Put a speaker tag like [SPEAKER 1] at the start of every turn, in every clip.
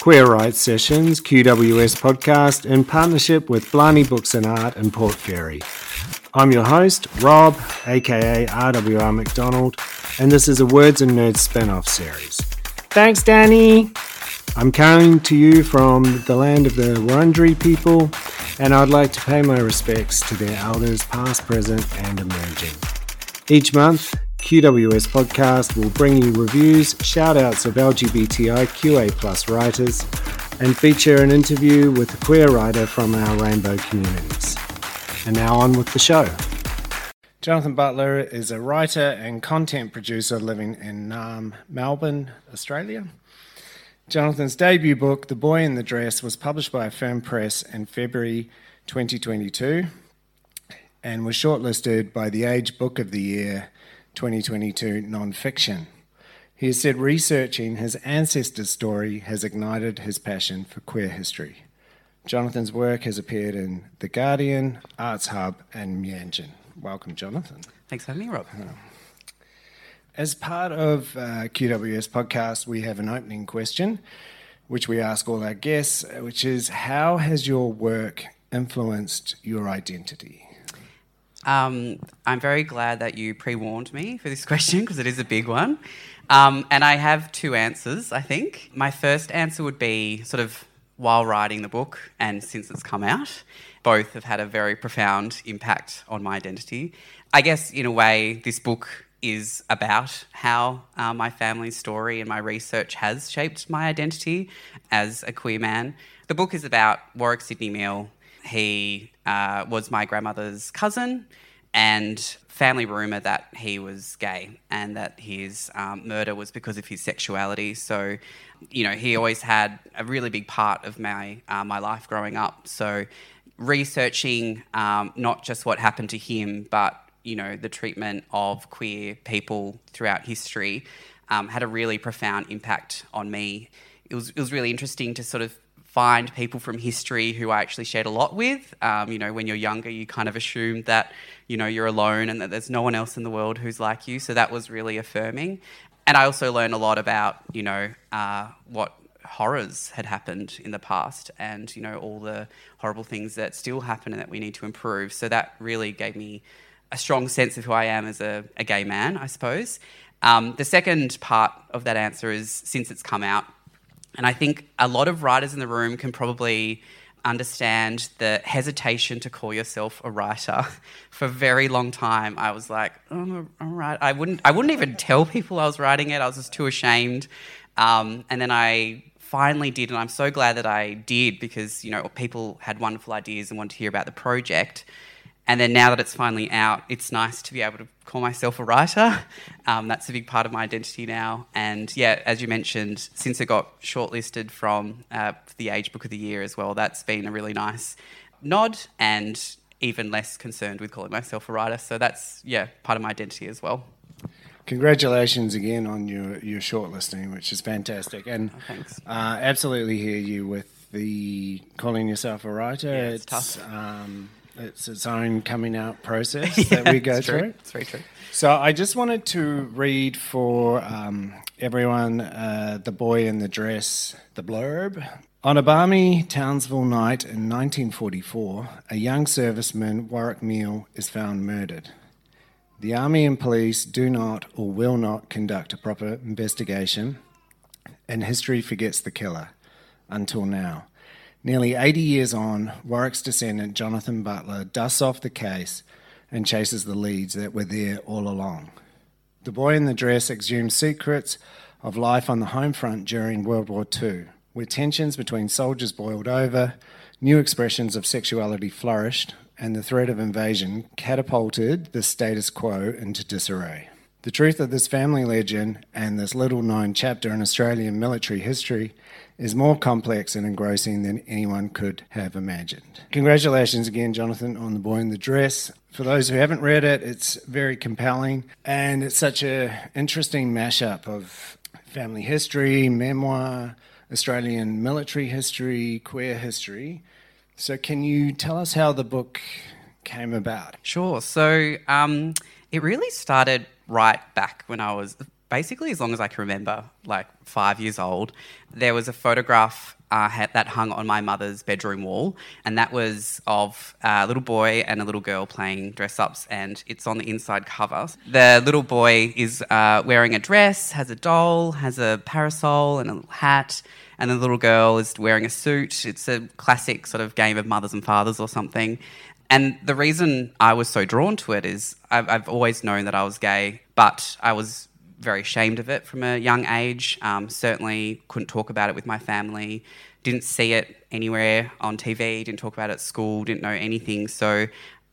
[SPEAKER 1] Queer Rights Sessions, QWS podcast, in partnership with Blarney Books and Art in Port Fairy. I'm your host, Rob, aka RWR McDonald, and this is a Words and Nerds spin off series. Thanks, Danny! I'm coming to you from the land of the Wurundjeri people, and I'd like to pay my respects to their elders, past, present, and emerging. Each month, QWS Podcast will bring you reviews, shout outs of LGBTIQA plus writers, and feature an interview with a queer writer from our rainbow communities. And now on with the show. Jonathan Butler is a writer and content producer living in um, Melbourne, Australia. Jonathan's debut book, The Boy in the Dress, was published by Affirm Press in February 2022 and was shortlisted by the Age Book of the Year 2022 nonfiction. He has said researching his ancestor's story has ignited his passion for queer history. Jonathan's work has appeared in The Guardian, Arts Hub, and Meanjin. Welcome, Jonathan.
[SPEAKER 2] Thanks for having me, Rob.
[SPEAKER 1] As part of uh, QWS podcast, we have an opening question, which we ask all our guests, which is How has your work influenced your identity?
[SPEAKER 2] Um, I'm very glad that you pre warned me for this question because it is a big one. Um, and I have two answers, I think. My first answer would be sort of while writing the book and since it's come out. Both have had a very profound impact on my identity. I guess, in a way, this book is about how uh, my family's story and my research has shaped my identity as a queer man. The book is about Warwick Sydney Mills. He uh, was my grandmother's cousin, and family rumour that he was gay and that his um, murder was because of his sexuality. So, you know, he always had a really big part of my uh, my life growing up. So, researching um, not just what happened to him, but you know, the treatment of queer people throughout history um, had a really profound impact on me. It was, it was really interesting to sort of find people from history who I actually shared a lot with. Um, you know, when you're younger, you kind of assume that, you know, you're alone and that there's no one else in the world who's like you. So that was really affirming. And I also learned a lot about, you know, uh, what horrors had happened in the past and, you know, all the horrible things that still happen and that we need to improve. So that really gave me a strong sense of who I am as a, a gay man, I suppose. Um, the second part of that answer is since it's come out, and I think a lot of writers in the room can probably understand the hesitation to call yourself a writer. For a very long time, I was like, oh, I'm a, writer. I wouldn't, I wouldn't even tell people I was writing it. I was just too ashamed. Um, and then I finally did, and I'm so glad that I did because you know people had wonderful ideas and wanted to hear about the project. And then now that it's finally out, it's nice to be able to call myself a writer. Um, that's a big part of my identity now. And yeah, as you mentioned, since it got shortlisted from uh, the Age Book of the Year as well, that's been a really nice nod and even less concerned with calling myself a writer. So that's, yeah, part of my identity as well.
[SPEAKER 1] Congratulations again on your, your shortlisting, which is fantastic. And
[SPEAKER 2] oh, thanks.
[SPEAKER 1] Uh, absolutely hear you with the calling yourself a writer.
[SPEAKER 2] Yeah, it's, it's tough.
[SPEAKER 1] Um, it's its own coming out process yeah, that we go through.
[SPEAKER 2] True. It's very true.
[SPEAKER 1] So I just wanted to read for um, everyone uh, The Boy in the Dress, the blurb. On a balmy Townsville night in 1944, a young serviceman, Warwick Mills, is found murdered. The Army and police do not or will not conduct a proper investigation, and history forgets the killer until now. Nearly 80 years on, Warwick's descendant Jonathan Butler dusts off the case and chases the leads that were there all along. The boy in the dress exhumes secrets of life on the home front during World War II, where tensions between soldiers boiled over, new expressions of sexuality flourished, and the threat of invasion catapulted the status quo into disarray. The truth of this family legend and this little known chapter in Australian military history is more complex and engrossing than anyone could have imagined. Congratulations again, Jonathan, on The Boy in the Dress. For those who haven't read it, it's very compelling and it's such an interesting mashup of family history, memoir, Australian military history, queer history. So, can you tell us how the book came about?
[SPEAKER 2] Sure. So, um, it really started right back when I was basically as long as I can remember, like five years old, there was a photograph uh, that hung on my mother's bedroom wall, and that was of a little boy and a little girl playing dress ups, and it's on the inside cover. The little boy is uh, wearing a dress, has a doll, has a parasol, and a hat. And the little girl is wearing a suit. It's a classic sort of game of mothers and fathers or something. And the reason I was so drawn to it is I've, I've always known that I was gay, but I was very ashamed of it from a young age. Um, certainly couldn't talk about it with my family. Didn't see it anywhere on TV. Didn't talk about it at school. Didn't know anything. So,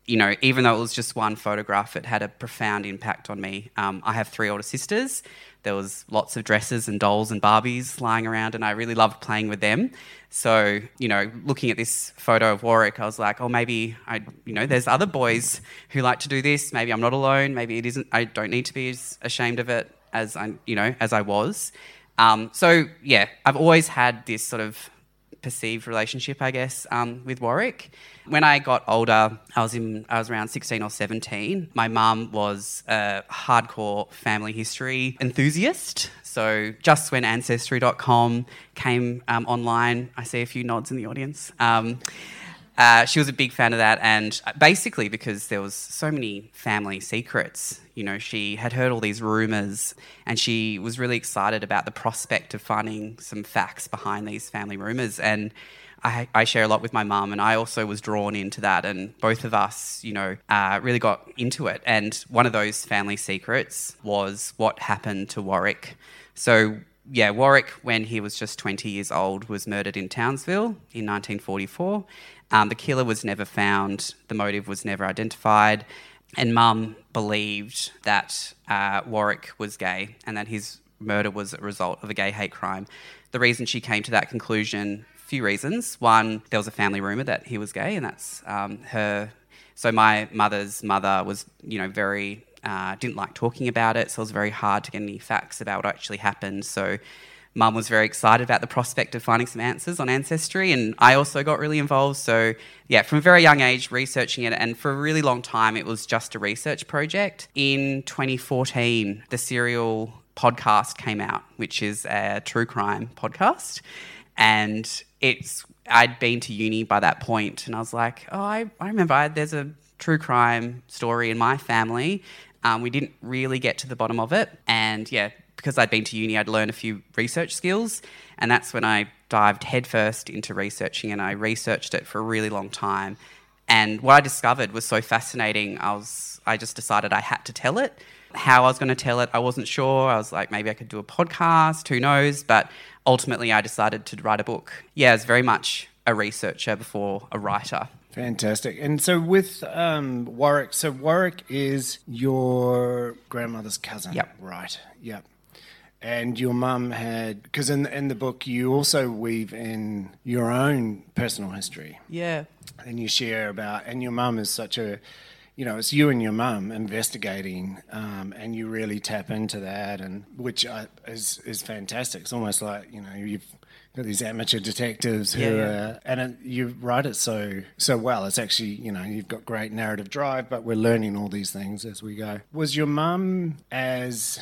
[SPEAKER 2] you know, even though it was just one photograph, it had a profound impact on me. Um, I have three older sisters. There was lots of dresses and dolls and Barbies lying around, and I really loved playing with them. So, you know, looking at this photo of Warwick, I was like, oh, maybe I, you know, there's other boys who like to do this. Maybe I'm not alone. Maybe it isn't. I don't need to be as ashamed of it as I, you know, as I was. Um, so yeah, I've always had this sort of perceived relationship, I guess, um, with Warwick. When I got older, I was in, I was around 16 or 17. My mum was a hardcore family history enthusiast. So just when Ancestry.com came um, online, I see a few nods in the audience. Uh, she was a big fan of that, and basically because there was so many family secrets. You know, she had heard all these rumors, and she was really excited about the prospect of finding some facts behind these family rumors. And I, I share a lot with my mum, and I also was drawn into that. And both of us, you know, uh, really got into it. And one of those family secrets was what happened to Warwick. So yeah, Warwick, when he was just 20 years old, was murdered in Townsville in 1944. Um, the killer was never found, the motive was never identified, and mum believed that uh, Warwick was gay and that his murder was a result of a gay hate crime. The reason she came to that conclusion, few reasons. One, there was a family rumour that he was gay, and that's um, her. So my mother's mother was, you know, very uh, didn't like talking about it, so it was very hard to get any facts about what actually happened. So mum was very excited about the prospect of finding some answers on Ancestry, and I also got really involved. So, yeah, from a very young age, researching it, and for a really long time, it was just a research project. In 2014, the Serial podcast came out, which is a true crime podcast, and it's I'd been to uni by that point, and I was like, oh, I, I remember I, there's a true crime story in my family. Um, we didn't really get to the bottom of it, and yeah, because I'd been to uni, I'd learned a few research skills, and that's when I dived headfirst into researching, and I researched it for a really long time. And what I discovered was so fascinating. I was, I just decided I had to tell it. How I was going to tell it, I wasn't sure. I was like, maybe I could do a podcast. Who knows? But ultimately, I decided to write a book. Yeah, I was very much a researcher before a writer.
[SPEAKER 1] Fantastic. And so with um, Warwick, so Warwick is your grandmother's cousin,
[SPEAKER 2] yep.
[SPEAKER 1] right? Yep. And your mum had, because in, in the book you also weave in your own personal history.
[SPEAKER 2] Yeah.
[SPEAKER 1] And you share about, and your mum is such a, you know, it's you and your mum investigating, um, and you really tap into that, and which I, is is fantastic. It's almost like you know you've got these amateur detectives who,
[SPEAKER 2] Yeah, yeah.
[SPEAKER 1] Are, and it, you write it so so well. It's actually you know you've got great narrative drive, but we're learning all these things as we go. Was your mum as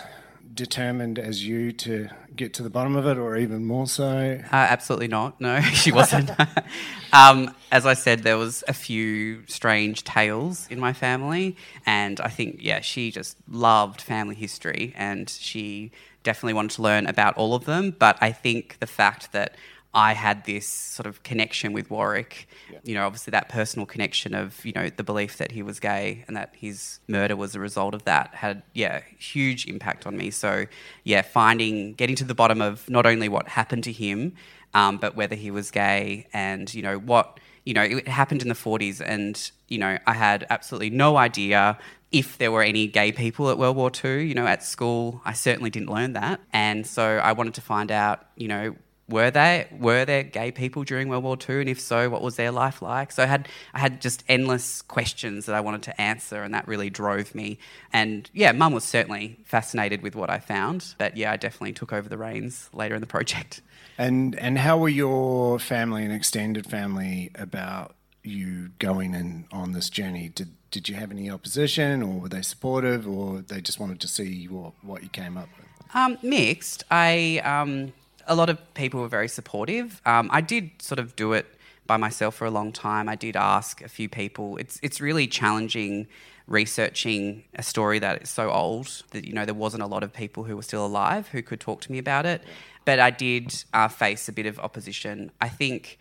[SPEAKER 1] determined as you to get to the bottom of it, or even more so?
[SPEAKER 2] Uh, absolutely not. No, she wasn't. um, as I said, there was a few strange tales in my family, and I think yeah, she just loved family history, and she definitely wanted to learn about all of them. But I think the fact that I had this sort of connection with Warwick, you know, obviously that personal connection of, you know, the belief that he was gay and that his murder was a result of that had, yeah, huge impact on me. So, yeah, finding, getting to the bottom of not only what happened to him, um, but whether he was gay and, you know, what, you know, it happened in the 40s and, you know, I had absolutely no idea if there were any gay people at World War II. You know, at school, I certainly didn't learn that. And so I wanted to find out, you know, were they were there gay people during World War II, and if so, what was their life like? So I had I had just endless questions that I wanted to answer, and that really drove me. And yeah, Mum was certainly fascinated with what I found, but yeah, I definitely took over the reins later in the project.
[SPEAKER 1] And and how were your family and extended family about you going in on this journey? Did did you have any opposition, or were they supportive, or they just wanted to see what what you came up with?
[SPEAKER 2] Um, mixed. I um, a lot of people were very supportive. Um, I did sort of do it by myself for a long time. I did ask a few people. It's it's really challenging researching a story that is so old that you know there wasn't a lot of people who were still alive who could talk to me about it. But I did uh, face a bit of opposition. I think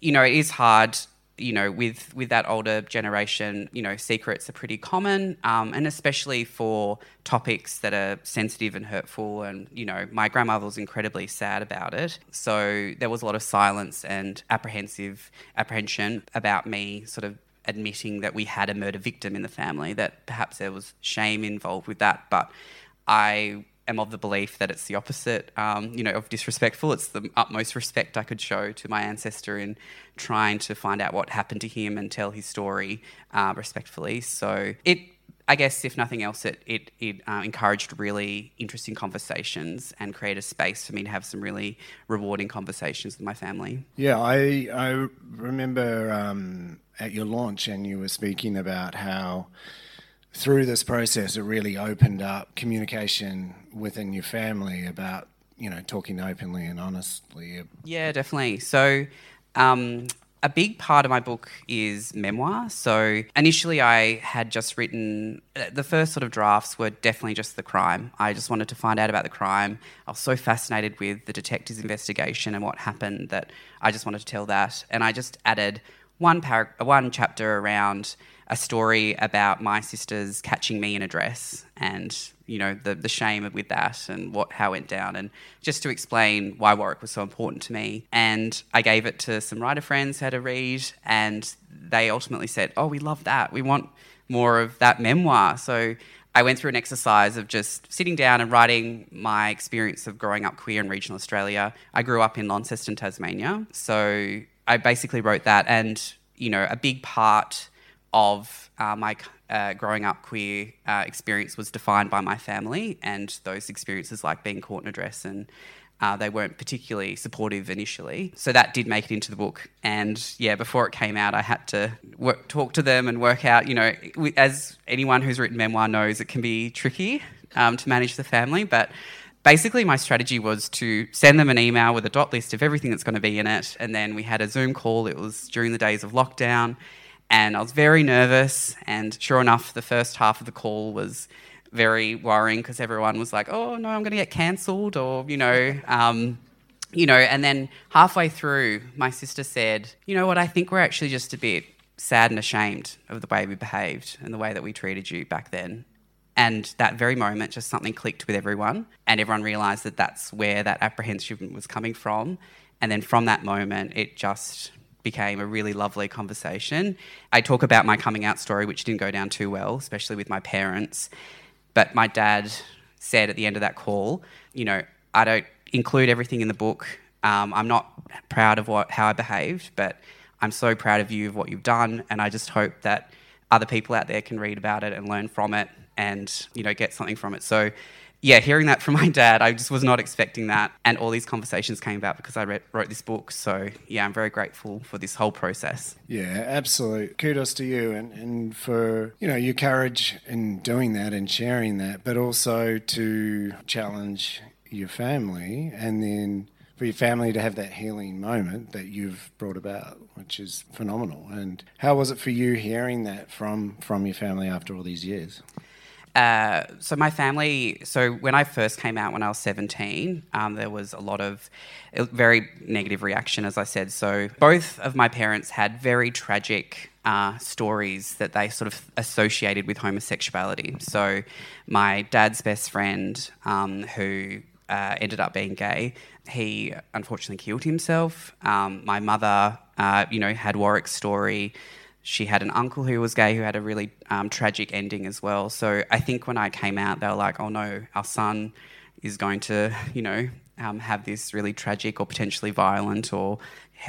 [SPEAKER 2] you know it is hard you know, with with that older generation, you know, secrets are pretty common, um, and especially for topics that are sensitive and hurtful. And you know, my grandmother was incredibly sad about it, so there was a lot of silence and apprehensive apprehension about me, sort of admitting that we had a murder victim in the family. That perhaps there was shame involved with that, but I am of the belief that it's the opposite, um, you know, of disrespectful. It's the utmost respect I could show to my ancestor in trying to find out what happened to him and tell his story uh, respectfully. So it, I guess, if nothing else, it it, it uh, encouraged really interesting conversations and created a space for me to have some really rewarding conversations with my family.
[SPEAKER 1] Yeah, I I remember um, at your launch, and you were speaking about how through this process, it really opened up communication within your family about you know talking openly and honestly.
[SPEAKER 2] Yeah, definitely. So. Um, a big part of my book is memoir. So initially, I had just written uh, the first sort of drafts were definitely just the crime. I just wanted to find out about the crime. I was so fascinated with the detective's investigation and what happened that I just wanted to tell that. And I just added one par- one chapter around a story about my sisters catching me in a dress and you know the the shame with that and what how it went down and just to explain why Warwick was so important to me and I gave it to some writer friends who had a read and they ultimately said oh we love that we want more of that memoir so I went through an exercise of just sitting down and writing my experience of growing up queer in regional Australia. I grew up in Launceston, Tasmania. So I basically wrote that, and, you know, a big part of uh, my uh, growing up queer uh, experience was defined by my family and those experiences like being caught in a dress and uh, they weren't particularly supportive initially. So that did make it into the book. And yeah, before it came out, I had to work, talk to them and work out, you know, as anyone who's written memoir knows, it can be tricky um, to manage the family. But basically, my strategy was to send them an email with a dot list of everything that's going to be in it. And then we had a Zoom call. It was during the days of lockdown and I was very nervous. And sure enough, the first half of the call was very worrying because everyone was like, "Oh no, I'm going to get cancelled," or you know, um, you know. And then halfway through, my sister said, "You know what? I think we're actually just a bit sad and ashamed of the way we behaved and the way that we treated you back then." And that very moment, just something clicked with everyone, and everyone realised that that's where that apprehension was coming from. And then from that moment, it just became a really lovely conversation. I talk about my coming out story, which didn't go down too well, especially with my parents. But my dad said at the end of that call, you know, I don't include everything in the book. Um, I'm not proud of what how I behaved, but I'm so proud of you of what you've done, and I just hope that other people out there can read about it and learn from it, and you know, get something from it. So yeah, hearing that from my dad, I just was not expecting that. And all these conversations came about because I read, wrote this book. So, yeah, I'm very grateful for this whole process.
[SPEAKER 1] Yeah, absolute. Kudos to you and, and for, you know, your courage in doing that and sharing that, but also to challenge your family and then for your family to have that healing moment that you've brought about, which is phenomenal. And how was it for you hearing that from from your family after all these years?
[SPEAKER 2] Uh, so my family. So when I first came out when I was seventeen, um, there was a lot of very negative reaction, as I said. So both of my parents had very tragic uh, stories that they sort of associated with homosexuality. So my dad's best friend, um, who uh, ended up being gay, he unfortunately killed himself. Um, my mother, uh, you know, had Warwick's story she had an uncle who was gay who had a really um, tragic ending as well. So I think when I came out, they were like, oh no, our son is going to, you know, um, have this really tragic or potentially violent or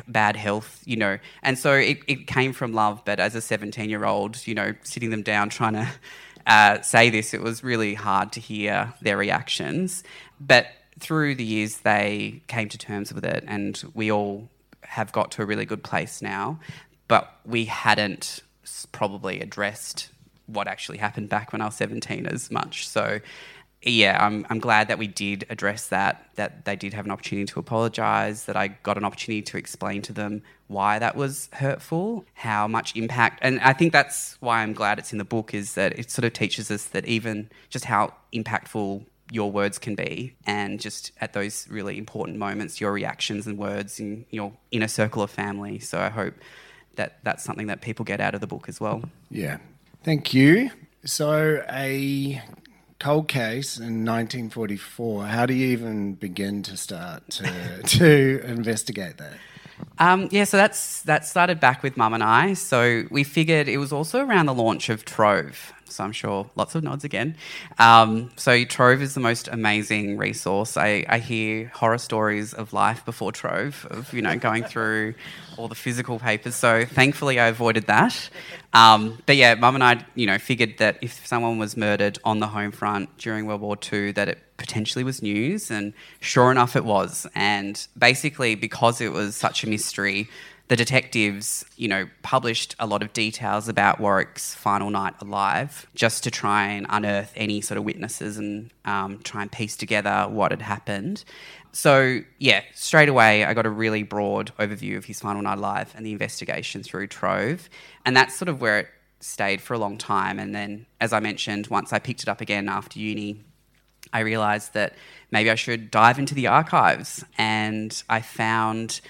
[SPEAKER 2] bad health, you know. And so it, it came from love, but as a 17 year old, you know, sitting them down trying to uh, say this, it was really hard to hear their reactions. But through the years, they came to terms with it, and we all have got to a really good place now but we hadn't probably addressed what actually happened back when I was 17 as much. So yeah, I'm, I'm glad that we did address that, that they did have an opportunity to apologise, that I got an opportunity to explain to them why that was hurtful, how much impact. And I think that's why I'm glad it's in the book, is that it sort of teaches us that even just how impactful your words can be and just at those really important moments your reactions and words in your inner circle of family so i hope that that's something that people get out of the book as well
[SPEAKER 1] yeah thank you so a cold case in 1944 how do you even begin to start to, to investigate that
[SPEAKER 2] um, yeah, so that's that started back with Mum and I. So we figured it was also around the launch of Trove. So I'm sure lots of nods again. Um, so Trove is the most amazing resource. I, I hear horror stories of life before Trove, of you know going through all the physical papers. So thankfully I avoided that. Um, but yeah, Mum and I, you know, figured that if someone was murdered on the home front during World War II, that it potentially was news, and sure enough, it was. And basically, because it was such a mystery, the detectives, you know, published a lot of details about Warwick's final night alive, just to try and unearth any sort of witnesses and um, try and piece together what had happened. So yeah, straight away I got a really broad overview of his final night alive and the investigation through Trove, and that's sort of where it stayed for a long time. And then, as I mentioned, once I picked it up again after uni, I realised that maybe I should dive into the archives, and I found.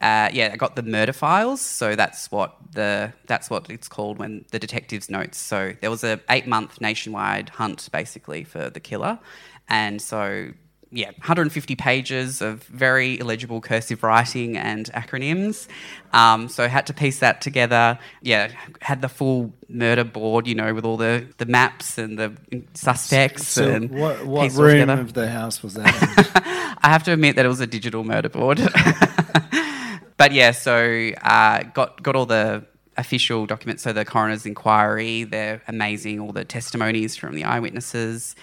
[SPEAKER 2] Uh, yeah, I got the murder files, so that's what the that's what it's called when the detectives notes. So there was a eight month nationwide hunt basically for the killer, and so yeah, 150 pages of very illegible cursive writing and acronyms. Um, so I had to piece that together. Yeah, had the full murder board, you know, with all the, the maps and the suspects.
[SPEAKER 1] So
[SPEAKER 2] and
[SPEAKER 1] what, what room of the house was that?
[SPEAKER 2] I have to admit that it was a digital murder board. but yeah, so uh, got got all the official documents. So the coroner's inquiry, they're amazing. All the testimonies from the eyewitnesses.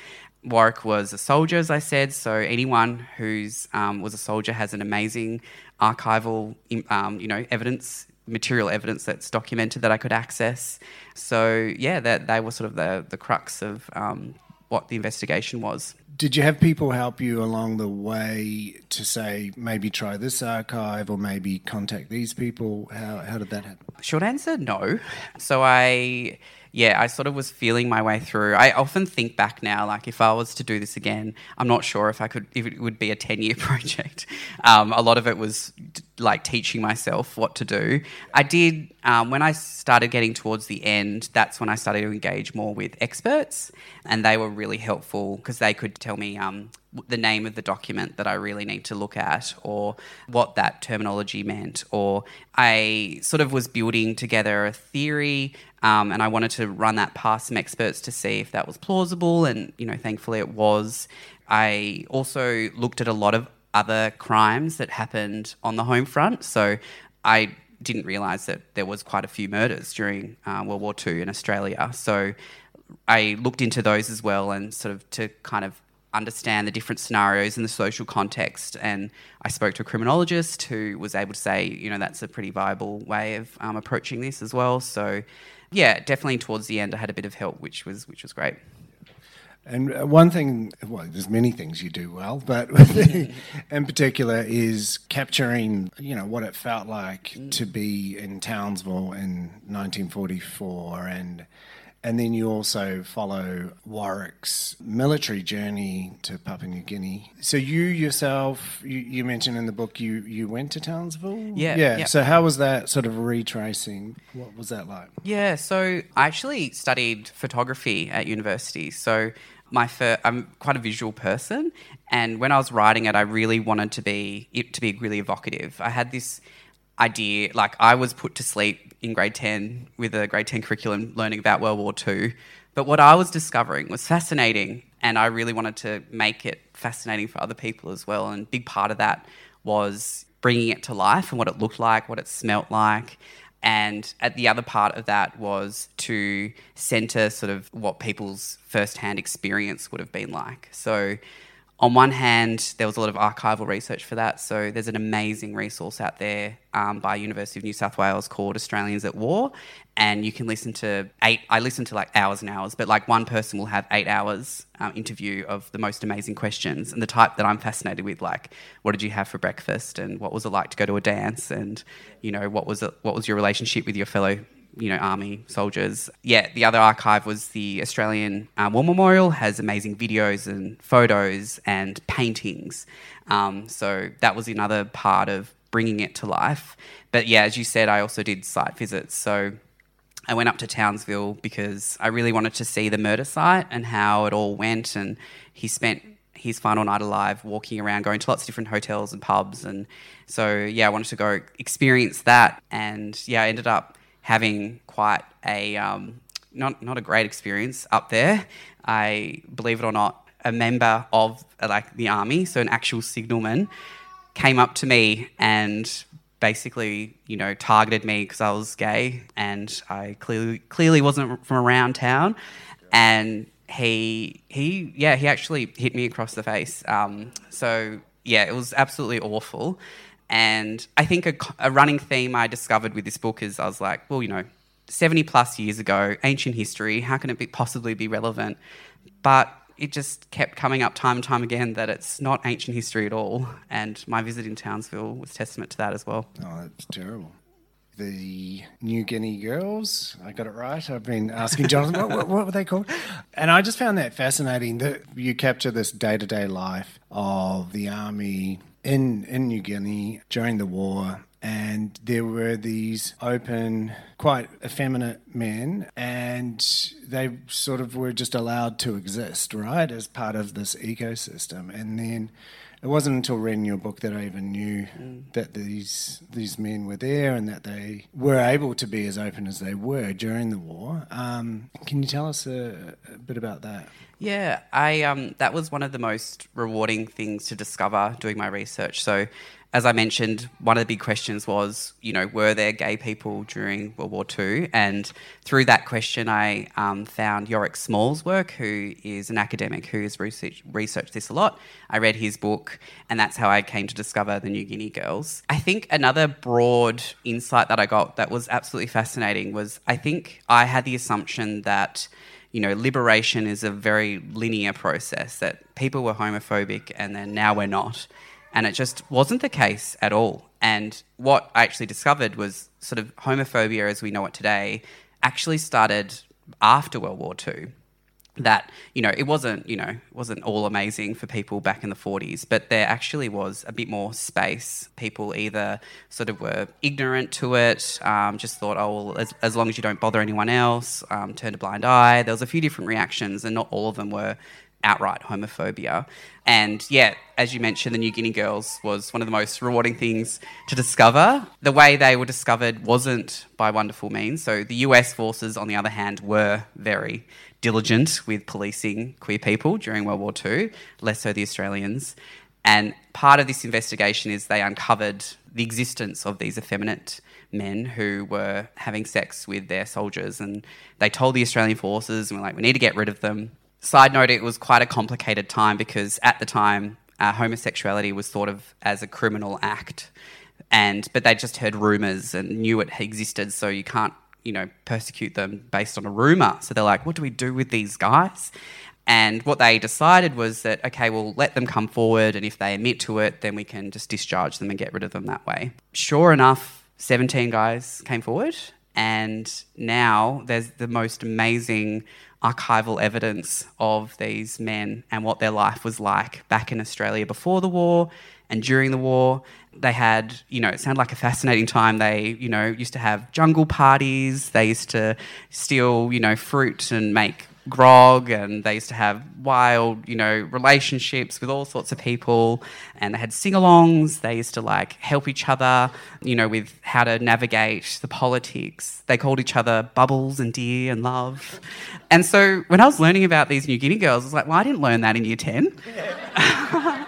[SPEAKER 2] Warwick was a soldier, as I said, so anyone who's um, was a soldier has an amazing archival, um, you know, evidence, material evidence that's documented that I could access. So yeah, that they were sort of the the crux of um, what the investigation was.
[SPEAKER 1] Did you have people help you along the way to say maybe try this archive or maybe contact these people? How how did that happen?
[SPEAKER 2] Short answer, no. So I yeah, I sort of was feeling my way through. I often think back now, like if I was to do this again, I'm not sure if I could, if it would be a 10 year project. Um, a lot of it was like teaching myself what to do. I did, um, when I started getting towards the end, that's when I started to engage more with experts, and they were really helpful because they could tell me um, the name of the document that I really need to look at, or what that terminology meant, or I sort of was building together a theory um, and I wanted to run that past some experts to see if that was plausible, and you know, thankfully it was. I also looked at a lot of other crimes that happened on the home front, so I didn't realise that there was quite a few murders during uh, World War II in Australia. So I looked into those as well, and sort of to kind of understand the different scenarios and the social context. And I spoke to a criminologist who was able to say, you know, that's a pretty viable way of um, approaching this as well. So yeah, definitely towards the end, I had a bit of help, which was which was great.
[SPEAKER 1] And uh, one thing, well, there's many things you do well, but in particular is capturing, you know, what it felt like to be in Townsville in 1944 and and then you also follow Warwick's military journey to Papua New Guinea. So you yourself, you, you mentioned in the book you, you went to Townsville?
[SPEAKER 2] Yeah,
[SPEAKER 1] yeah.
[SPEAKER 2] Yeah.
[SPEAKER 1] So how was that sort of retracing? What was that like?
[SPEAKER 2] Yeah, so I actually studied photography at university. So my fir- I'm quite a visual person, and when I was writing it, I really wanted to be it to be really evocative. I had this idea, like I was put to sleep in grade 10 with a grade 10 curriculum learning about World War II. But what I was discovering was fascinating, and I really wanted to make it fascinating for other people as well. And big part of that was bringing it to life and what it looked like, what it smelt like. And at the other part of that was to centre sort of what people's first-hand experience would have been like. So on one hand, there was a lot of archival research for that. So there's an amazing resource out there um, by University of New South Wales called Australians at War, and you can listen to eight. I listen to like hours and hours, but like one person will have eight hours um, interview of the most amazing questions and the type that I'm fascinated with. Like, what did you have for breakfast, and what was it like to go to a dance, and you know, what was it, what was your relationship with your fellow you know, army soldiers. Yeah, the other archive was the Australian uh, War Memorial has amazing videos and photos and paintings. Um, so that was another part of bringing it to life. But yeah, as you said, I also did site visits. So I went up to Townsville because I really wanted to see the murder site and how it all went. And he spent his final night alive walking around, going to lots of different hotels and pubs. And so, yeah, I wanted to go experience that. And yeah, I ended up having quite a um, not not a great experience up there. I believe it or not, a member of like the army, so an actual signalman, came up to me and basically, you know, targeted me because I was gay and I clearly clearly wasn't from around town, and he he yeah he actually hit me across the face. Um, so yeah, it was absolutely awful. And I think a, a, running theme I discovered with this book is I was like, well, you know, 70 plus years ago, ancient history, how can it be, possibly be relevant? But it just kept coming up time and time again that it's not ancient history at all. And my visit in Townsville was testament to that as well.
[SPEAKER 1] Oh, that's terrible. The New Guinea girls, I got it right. I've been asking Jonathan, what, what, what were they called? And I just found that fascinating that you capture this day to day life of the army in in New Guinea during the war and there were these open, quite effeminate men, and they sort of were just allowed to exist, right, as part of this ecosystem. And then it wasn't until reading your book that I even knew mm. that these these men were there and that they were able to be as open as they were during the war. Um, can you tell us a, a bit about that?
[SPEAKER 2] Yeah, I um, that was one of the most rewarding things to discover doing my research. So, as I mentioned, one of the big questions was, you know, were there gay people during World War II? And through that question, I um, found Yorick Smaal's work, who is an academic who has research, researched this a lot. I read his book, and that's how I came to discover the New Guinea Girls. I think another broad insight that I got that was absolutely fascinating was I think I had the assumption that you know, liberation is a very linear process that people were homophobic and then now we're not. And it just wasn't the case at all. And what I actually discovered was sort of homophobia as we know it today actually started after World War II that you know it wasn't you know wasn't all amazing for people back in the 40s but there actually was a bit more space. People either sort of were ignorant to it um, just thought oh well as, as long as you don't bother anyone else um, turned a blind eye. There was a few different reactions and not all of them were outright homophobia. And yet as you mentioned the new guinea girls was one of the most rewarding things to discover. The way they were discovered wasn't by wonderful means. So the us forces on the other hand were very diligent with policing queer people during World War II, less so the Australians. And part of this investigation is they uncovered the existence of these effeminate men who were having sex with their soldiers. And they told the Australian forces, and were like, we need to get rid of them. Side note, it was quite a complicated time because at the time, uh, homosexuality was thought of as a criminal act. And but they just heard rumours and knew it existed, so you can't you know, persecute them based on a rumor. So they're like, what do we do with these guys? And what they decided was that, okay, we'll let them come forward, and if they admit to it, then we can just discharge them and get rid of them that way. Sure enough, 17 guys came forward, and now there's the most amazing archival evidence of these men and what their life was like back in Australia before the war and during the war. They had, you know, it sounded like a fascinating time. They, you know, used to have jungle parties. They used to steal, you know, fruit and make grog and they used to have wild, you know, relationships with all sorts of people and they had sing-alongs. They used to like help each other, you know, with how to navigate the politics. They called each other Bubbles and Dear and Love. And so when I was learning about these New Guinea girls, I was like, well, I didn't learn that in year 10.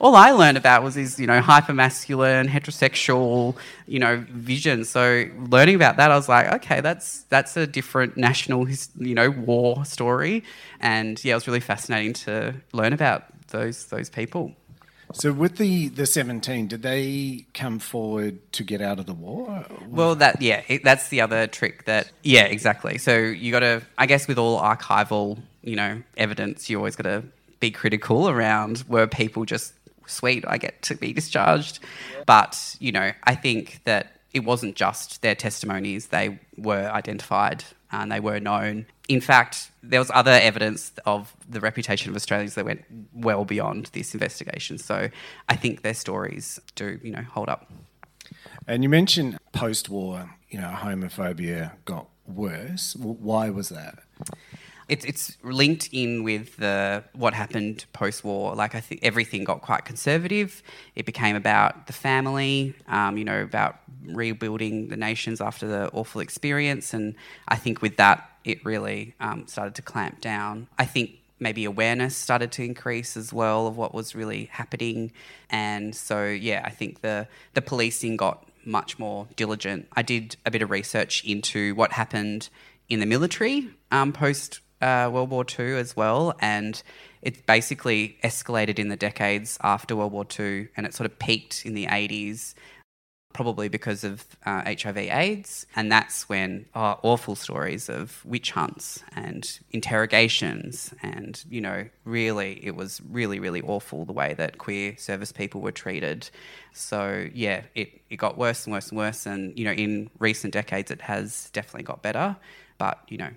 [SPEAKER 2] all I learned about was his, you know, hyper masculine, heterosexual, you know, vision. So learning about that, I was like, okay, that's that's a different national, you know, war story. And yeah, it was really fascinating to learn about those those people.
[SPEAKER 1] So with the the 17, did they come forward to get out of the war?
[SPEAKER 2] Well, that yeah, that's the other trick. That yeah, exactly. So you got to, I guess, with all archival, you know, evidence, you always got to be critical around were people just sweet, I get to be discharged. But you know, I think that it wasn't just their testimonies; they were identified and they were known. In fact, there was other evidence of the reputation of Australians that went well beyond this investigation. So I think their stories do, you know, hold up.
[SPEAKER 1] And you mentioned post-war, you know, homophobia got worse. Why was that?
[SPEAKER 2] It's it's linked in with the what happened post-war. Like I think everything got quite conservative. It became about the family, um, you know, about rebuilding the nations after the awful experience. And I think with that, it really um, started to clamp down. I think maybe awareness started to increase as well of what was really happening. And so, yeah, I think the the policing got much more diligent. I did a bit of research into what happened in the military um, post uh, World War II as well, and it basically escalated in the decades after World War II, and it sort of peaked in the 80s, probably because of uh, HIV/AIDS, and that's when oh, awful stories of witch hunts and interrogations, and you know, really, it was really, really awful the way that queer service people were treated. So yeah, it it got worse and worse and worse, and you know, in recent decades, it has definitely got better, but you know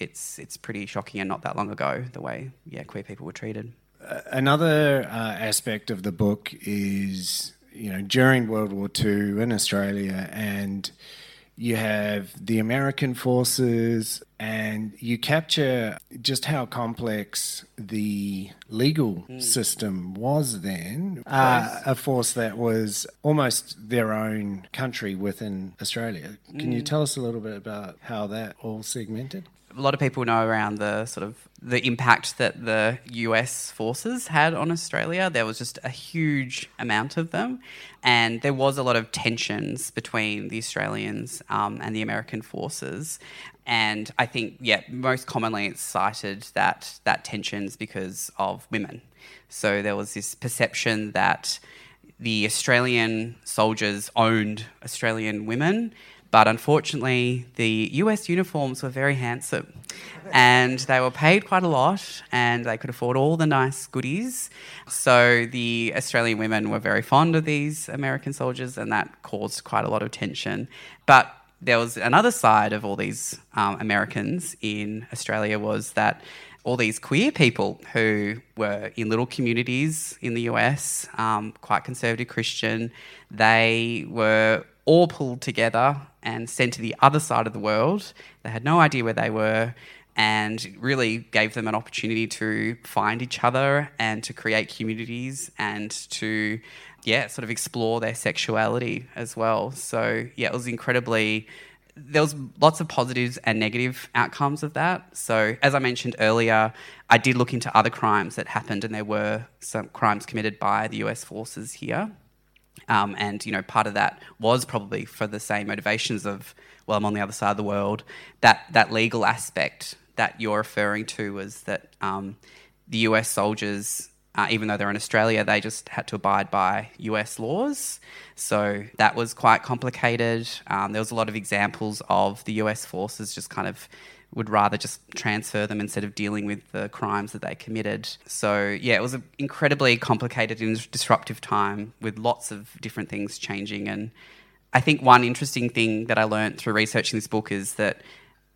[SPEAKER 2] it's it's pretty shocking and not that long ago the way yeah queer people were treated.
[SPEAKER 1] Uh, another uh, aspect of the book is you know during World War II in Australia and you have the American forces, and you capture just how complex the legal mm. system was then. Uh, a force that was almost their own country within Australia. Can mm. you tell us a little bit about how that all segmented?
[SPEAKER 2] A lot of people know around the sort of the impact that the US forces had on Australia. There was just a huge amount of them, and there was a lot of tensions between the Australians um, and the American forces. And I think, yeah, most commonly it's cited that that tensions because of women. So there was this perception that the Australian soldiers owned Australian women but unfortunately, the US uniforms were very handsome and they were paid quite a lot and they could afford all the nice goodies. So the Australian women were very fond of these American soldiers and that caused quite a lot of tension. But there was another side of all these um, Americans in Australia was that all these queer people who were in little communities in the US, um, quite conservative Christian, they were all pulled together and sent to the other side of the world. They had no idea where they were and really gave them an opportunity to find each other and to create communities and to yeah sort of explore their sexuality as well so yeah it was incredibly there was lots of positives and negative outcomes of that. So, as I mentioned earlier, I did look into other crimes that happened, and there were some crimes committed by the US forces here. Um, and you know, part of that was probably for the same motivations of, well, I'm on the other side of the world. That that legal aspect that you're referring to was that um, the US soldiers, uh, even though they're in Australia, they just had to abide by US laws. So that was quite complicated. Um, there was a lot of examples of the US forces just kind of would rather just transfer them instead of dealing with the crimes that they committed. So, yeah, it was an incredibly complicated and disruptive time with lots of different things changing. And I think one interesting thing that I learned through researching this book is that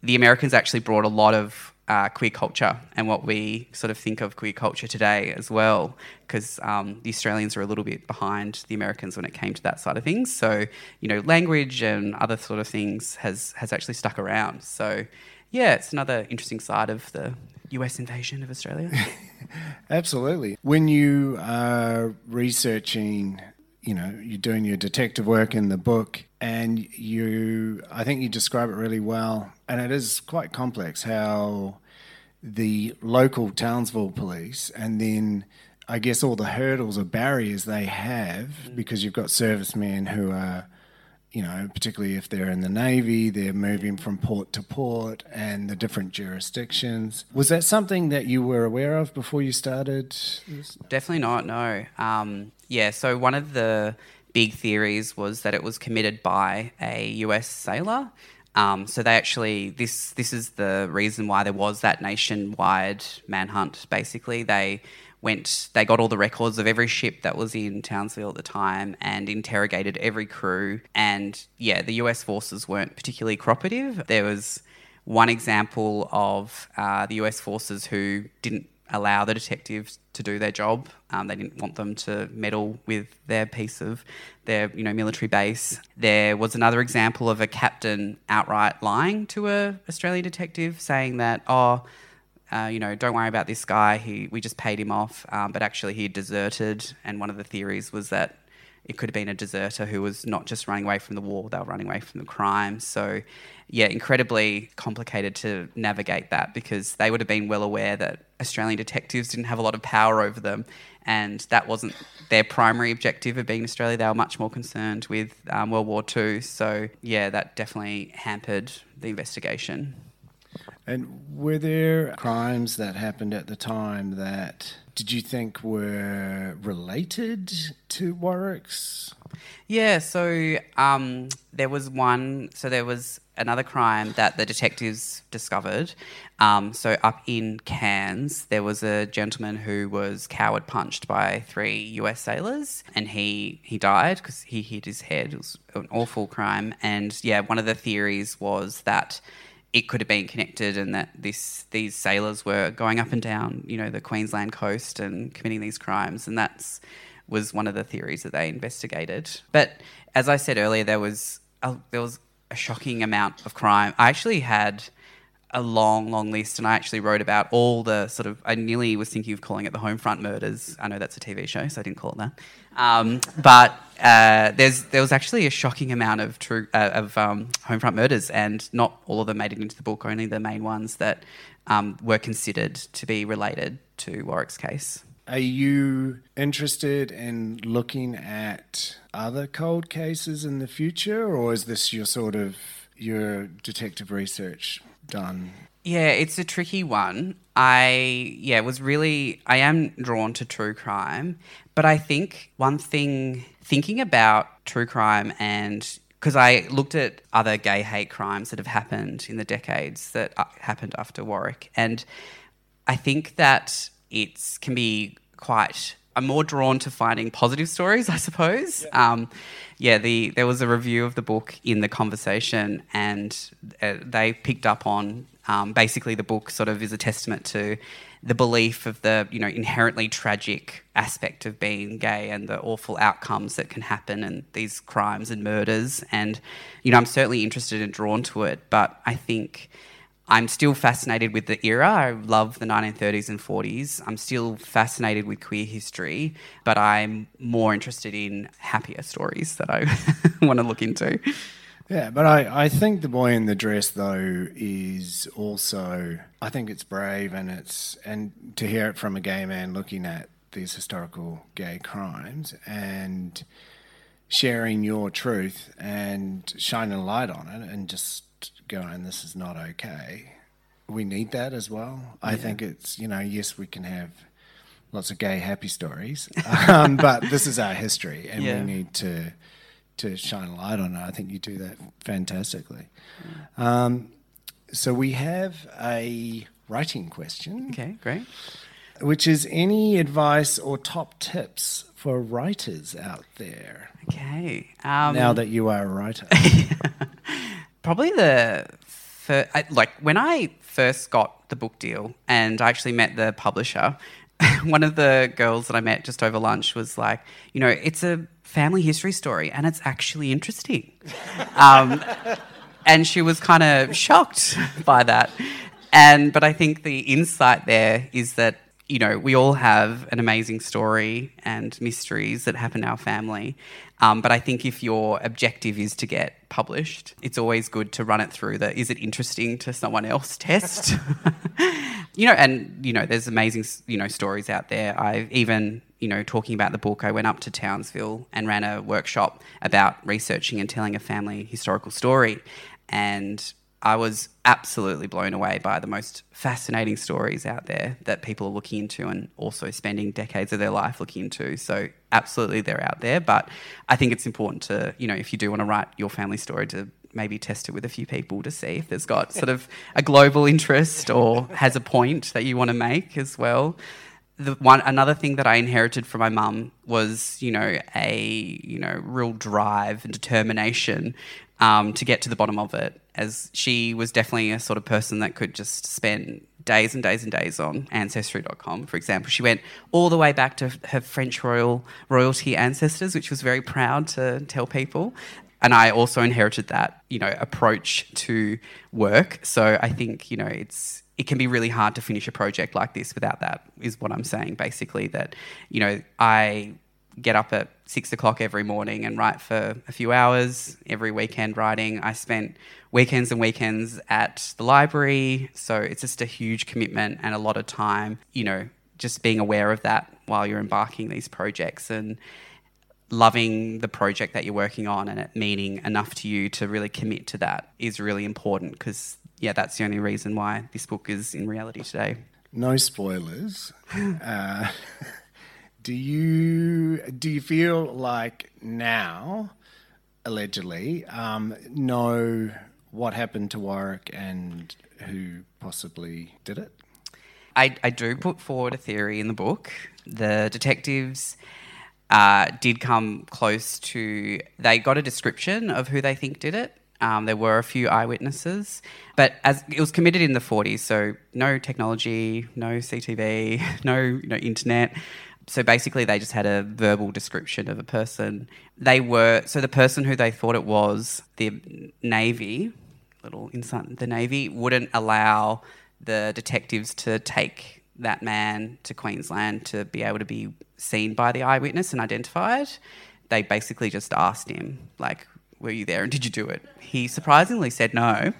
[SPEAKER 2] the Americans actually brought a lot of uh, queer culture and what we sort of think of queer culture today as well, because um, the Australians are a little bit behind the Americans when it came to that side of things. So, you know, language and other sort of things has has actually stuck around. So, yeah, it's another interesting side of the US invasion of Australia.
[SPEAKER 1] Absolutely. When you are researching, you know, you're doing your detective work in the book, and you, I think you describe it really well, and it is quite complex how the local Townsville police and then I guess all the hurdles or barriers they have mm. because you've got servicemen who are you know, particularly if they're in the Navy, they're moving from port to port and the different jurisdictions. Was that something that you were aware of before you started?
[SPEAKER 2] Definitely not, no. Um, yeah, so one of the big theories was that it was committed by a US sailor. Um, so they actually this this is the reason why there was that nationwide manhunt. Basically, they went they got all the records of every ship that was in Townsville at the time and interrogated every crew and yeah the US forces weren't particularly cooperative there was one example of uh, the US forces who didn't allow the detectives to do their job um, they didn't want them to meddle with their piece of their you know military base there was another example of a captain outright lying to a Australian detective saying that oh uh, you know, don't worry about this guy. He, we just paid him off, um, but actually he deserted. And one of the theories was that it could have been a deserter who was not just running away from the war, they were running away from the crime. So, yeah, incredibly complicated to navigate that because they would have been well aware that Australian detectives didn't have a lot of power over them. And that wasn't their primary objective of being in Australia. They were much more concerned with um, World War II. So, yeah, that definitely hampered the investigation.
[SPEAKER 1] And were there crimes that happened at the time that did you think were related to Warwick's?
[SPEAKER 2] Yeah, so um, there was one, so there was another crime that the detectives discovered. Um, so up in Cairns, there was a gentleman who was coward punched by three US sailors, and he he died because he hit his head. It was an awful crime, and yeah, one of the theories was that it could have been connected and that this these sailors were going up and down, you know, the Queensland coast and committing these crimes, and that's was one of the theories that they investigated. But as I said earlier, there was a, there was a shocking amount of crime. I actually had a long, long list, and I actually wrote about all the sort of. I nearly was thinking of calling it the Homefront Murders. I know that's a TV show, so I didn't call it that. Um, but uh, there's there was actually a shocking amount of true uh, of um, Homefront Murders, and not all of them made it into the book. Only the main ones that um, were considered to be related to Warwick's case.
[SPEAKER 1] Are you interested in looking at other cold cases in the future, or is this your sort of your detective research done?
[SPEAKER 2] Yeah, it's a tricky one. I yeah was really I am drawn to true crime, but I think one thing thinking about true crime and because I looked at other gay hate crimes that have happened in the decades that uh, happened after Warwick, and I think that it can be quite I'm more drawn to finding positive stories, I suppose. Yeah. Um, yeah, the there was a review of the book in the conversation, and uh, they picked up on um, basically the book sort of is a testament to the belief of the you know inherently tragic aspect of being gay and the awful outcomes that can happen and these crimes and murders. And you know, I'm certainly interested and drawn to it, but I think I'm still fascinated with the era. I love the 1930s and 40s. I'm still fascinated with queer history, but I'm more interested in happier stories that I want to look into.
[SPEAKER 1] Yeah, but I, I think The Boy in the Dress, though, is also, I think it's brave and it's, and to hear it from a gay man looking at these historical gay crimes and sharing your truth and shining a light on it and just going, this is not okay. We need that as well. Yeah. I think it's, you know, yes, we can have lots of gay happy stories, um, but this is our history and yeah. we need to to shine a light on it. I think you do that fantastically. Um, so we have a writing question.
[SPEAKER 2] Okay, great.
[SPEAKER 1] Which is any advice or top tips for writers out there?
[SPEAKER 2] Okay.
[SPEAKER 1] Um, now that you are a writer.
[SPEAKER 2] probably the first, like when I first got the book deal and I actually met the publisher, one of the girls that I met just over lunch was like, you know, it's a family history story and it's actually interesting. Um, and she was kind of shocked by that. And but I think the insight there is that you know, we all have an amazing story and mysteries that happen in our family. Um, but I think if your objective is to get published, it's always good to run it through the is it interesting to someone else test. you know, and, you know, there's amazing, you know, stories out there. I've even, you know, talking about the book, I went up to Townsville and ran a workshop about researching and telling a family historical story. And I was absolutely blown away by the most fascinating stories out there that people are looking into and also spending decades of their life looking into. So, absolutely, they're out there. But I think it's important to, you know, if you do want to write your family story, to maybe test it with a few people to see if there's got sort of a global interest or has a point that you want to make as well. The one another thing that I inherited from my mum was, you know, a you know real drive and determination um, to get to the bottom of it, as she was definitely a sort of person that could just spend days and days and days on ancestry.com for example. She went all the way back to her french royal royalty ancestors which was very proud to tell people. And i also inherited that you know approach to work. So i think you know it's it can be really hard to finish a project like this without that is what i'm saying basically that you know i get up at six o'clock every morning and write for a few hours every weekend writing. I spent weekends and weekends at the library, so it's just a huge commitment and a lot of time, you know, just being aware of that while you're embarking these projects and loving the project that you're working on and it meaning enough to you to really commit to that is really important because yeah, that's the only reason why this book is in reality today.
[SPEAKER 1] No spoilers. uh, do you do you feel like now, allegedly, um, know what happened to Warwick and who possibly did it?
[SPEAKER 2] I, I do put forward a theory in the book. The detectives uh, did come close to. They got a description of who they think did it. Um, there were a few eyewitnesses, but as it was committed in the 40s, so no technology, no CTV, no internet so basically they just had a verbal description of a person. They were so the person who they thought it was, the Navy, little insight, the Navy wouldn't allow the detectives to take that man to Queensland to be able to be seen by the eyewitness and identified. They basically just asked him, like, were you there and did you do it? He surprisingly said no.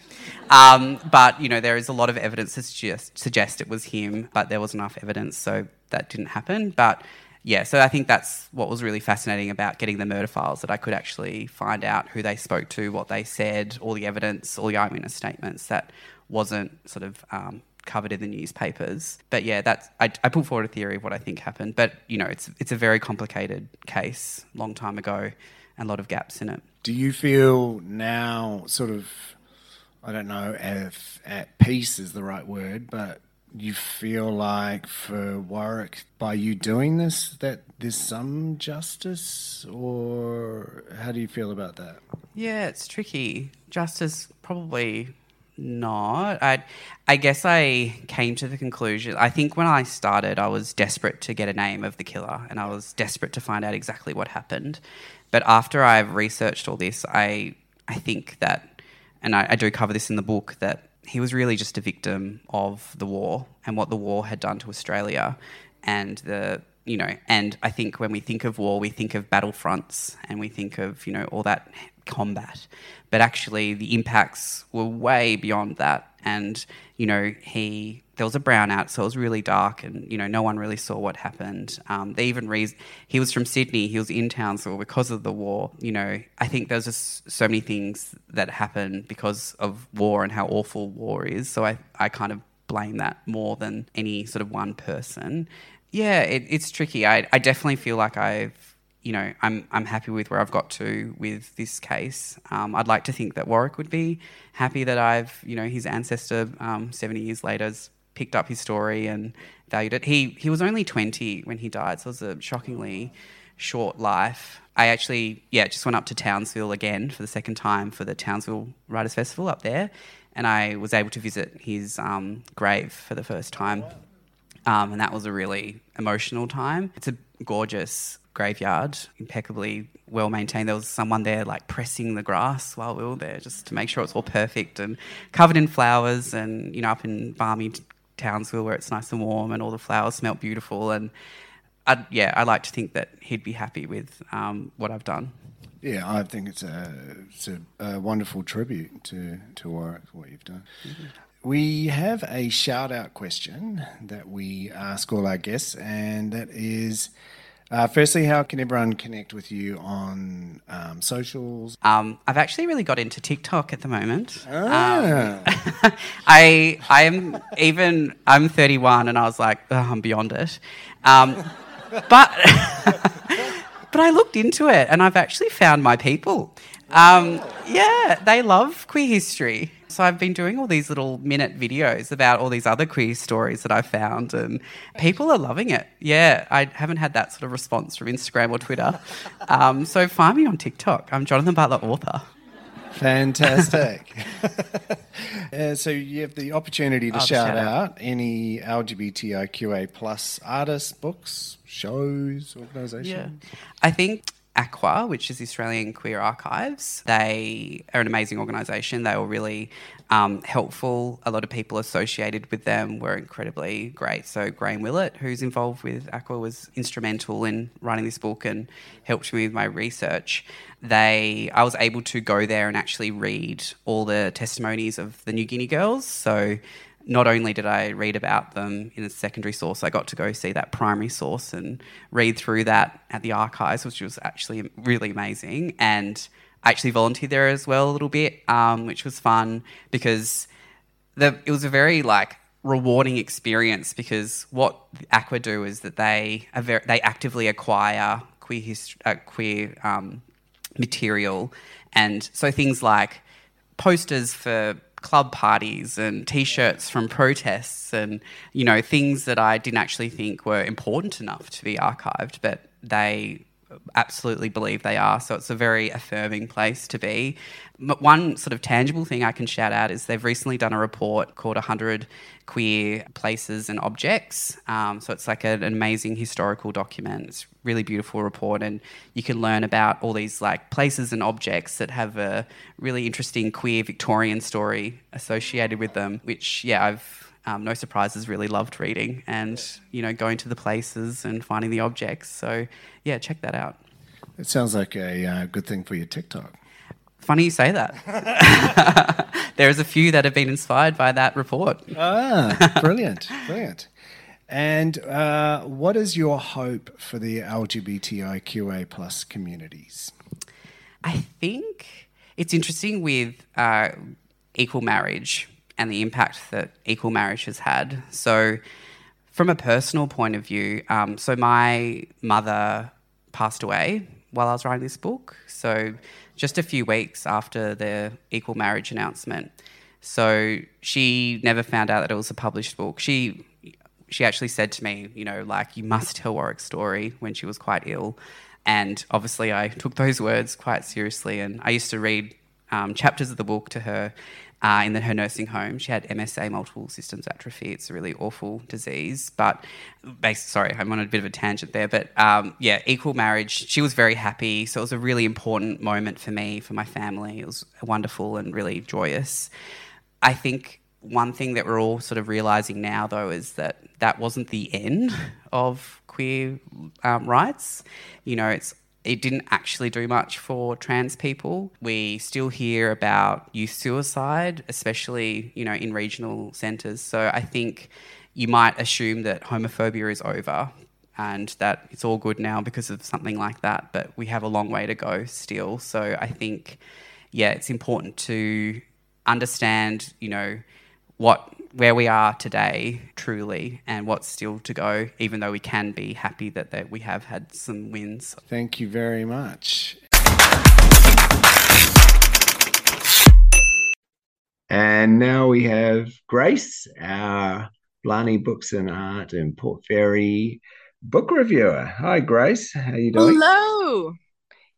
[SPEAKER 2] Um, but, you know, there is a lot of evidence to suggest, suggest it was him, but there was enough evidence, so that didn't happen. But yeah, so I think that's what was really fascinating about getting the murder files that I could actually find out who they spoke to, what they said, all the evidence, all the eyewitness statements that wasn't sort of um, covered in the newspapers. But yeah, that's I, I put forward a theory of what I think happened. But you know, it's it's a very complicated case, long time ago, and a lot of gaps in it.
[SPEAKER 1] Do you feel now, sort of, I don't know if at peace is the right word, but you feel like for Warwick, by you doing this, that there's some justice, or how do you feel about that?
[SPEAKER 2] Yeah, it's tricky. Justice, probably not. I, I guess I came to the conclusion. I think when I started, I was desperate to get a name of the killer, and I was desperate to find out exactly what happened. But after I've researched all this, I, I think that, and I, I do cover this in the book, that he was really just a victim of the war and what the war had done to Australia and the you know and I think when we think of war we think of battlefronts and we think of you know all that combat but actually the impacts were way beyond that and you know he there was a brownout, so it was really dark, and you know no one really saw what happened. Um, they even re- he was from Sydney, he was in Townsville because of the war. You know, I think there's just so many things that happen because of war and how awful war is. So I I kind of blame that more than any sort of one person. Yeah, it, it's tricky. I I definitely feel like I've you know, I'm I'm happy with where I've got to with this case. Um, I'd like to think that Warwick would be happy that I've, you know, his ancestor um, 70 years later has picked up his story and valued it. He he was only 20 when he died, so it was a shockingly short life. I actually, yeah, just went up to Townsville again for the second time for the Townsville Writers Festival up there, and I was able to visit his um, grave for the first time. Um, and that was a really emotional time. It's a gorgeous graveyard, impeccably well maintained. There was someone there like pressing the grass while we were there just to make sure it's all perfect and covered in flowers and, you know, up in balmy Townsville where it's nice and warm and all the flowers smell beautiful. And I'd, yeah, I like to think that he'd be happy with um, what I've done.
[SPEAKER 1] Yeah, I think it's a, it's a, a wonderful tribute to, to Warwick, what you've done. Mm-hmm. We have a shout out question that we ask all our guests, and that is uh, firstly, how can everyone connect with you on um, socials?
[SPEAKER 2] Um, I've actually really got into TikTok at the moment.
[SPEAKER 1] Ah.
[SPEAKER 2] Um, I I am even I'm 31 and I was like oh, I'm beyond it, um, but but I looked into it and I've actually found my people. Um, yeah, they love queer history. So I've been doing all these little minute videos about all these other queer stories that I've found, and people are loving it. Yeah, I haven't had that sort of response from Instagram or Twitter. Um, so find me on TikTok. I'm Jonathan Butler, author.
[SPEAKER 1] Fantastic. uh, so you have the opportunity to shout, shout, out any LGBTIQA plus artists, books, shows, organisations. Yeah,
[SPEAKER 2] I think AQUA, which is Australian Queer Archives. They are an amazing organisation. They were really um, helpful. A lot of people associated with them were incredibly great. So Graham Willett, who's involved with AQUA, was instrumental in writing this book and helped me with my research. They, I was able to go there and actually read all the testimonies of the New Guinea girls. So not only did I read about them in a secondary source, I got to go see that primary source and read through that at the archives, which was actually really amazing. And I actually volunteered there as well a little bit, um, which was fun because the, it was a very like rewarding experience because what AQUA do is that they very, they actively acquire queer hist- uh, queer um, material, and so things like posters for club parties and t-shirts from protests and you know things that I didn't actually think were important enough to be archived but they absolutely believe they are. So it's a very affirming place to be. But one sort of tangible thing I can shout out is they've recently done a report called 100 Queer Places and Objects. Um, so it's like an amazing historical document. It's really beautiful report, and you can learn about all these like places and objects that have a really interesting queer Victorian story associated with them. Which, yeah, I've um, no surprises really loved reading and you know going to the places and finding the objects. So yeah, check that out.
[SPEAKER 1] It sounds like a uh, good thing for your TikTok.
[SPEAKER 2] Funny you say that. There's a few that have been inspired by that report.
[SPEAKER 1] Ah, brilliant, brilliant. And uh, what is your hope for the LGBTIQA plus communities?
[SPEAKER 2] I think it's interesting with uh, equal marriage and the impact that equal marriage has had. So, from a personal point of view, um, so my mother passed away while I was writing this book. So just a few weeks after the equal marriage announcement. So she never found out that it was a published book. She she actually said to me, you know, like you must tell Warwick's story when she was quite ill. And obviously, I took those words quite seriously. And I used to read um, chapters of the book to her uh, in the, her nursing home. She had MSA, multiple systems atrophy. It's a really awful disease. But, based, sorry, I'm on a bit of a tangent there. But um, yeah, equal marriage. She was very happy. So it was a really important moment for me, for my family. It was wonderful and really joyous. I think one thing that we're all sort of realizing now, though, is that that wasn't the end of queer um, rights. You know, it's it didn't actually do much for trans people. We still hear about youth suicide, especially, you know, in regional centres. So I think you might assume that homophobia is over and that it's all good now because of something like that, but we have a long way to go still. So I think, yeah, it's important to understand, you know, what where we are today truly and what's still to go even though we can be happy that, that we have had some wins.
[SPEAKER 1] Thank you very much. And now we have grace our blarney books and art and port fairy book reviewer. Hi grace. How you doing?
[SPEAKER 3] Hello.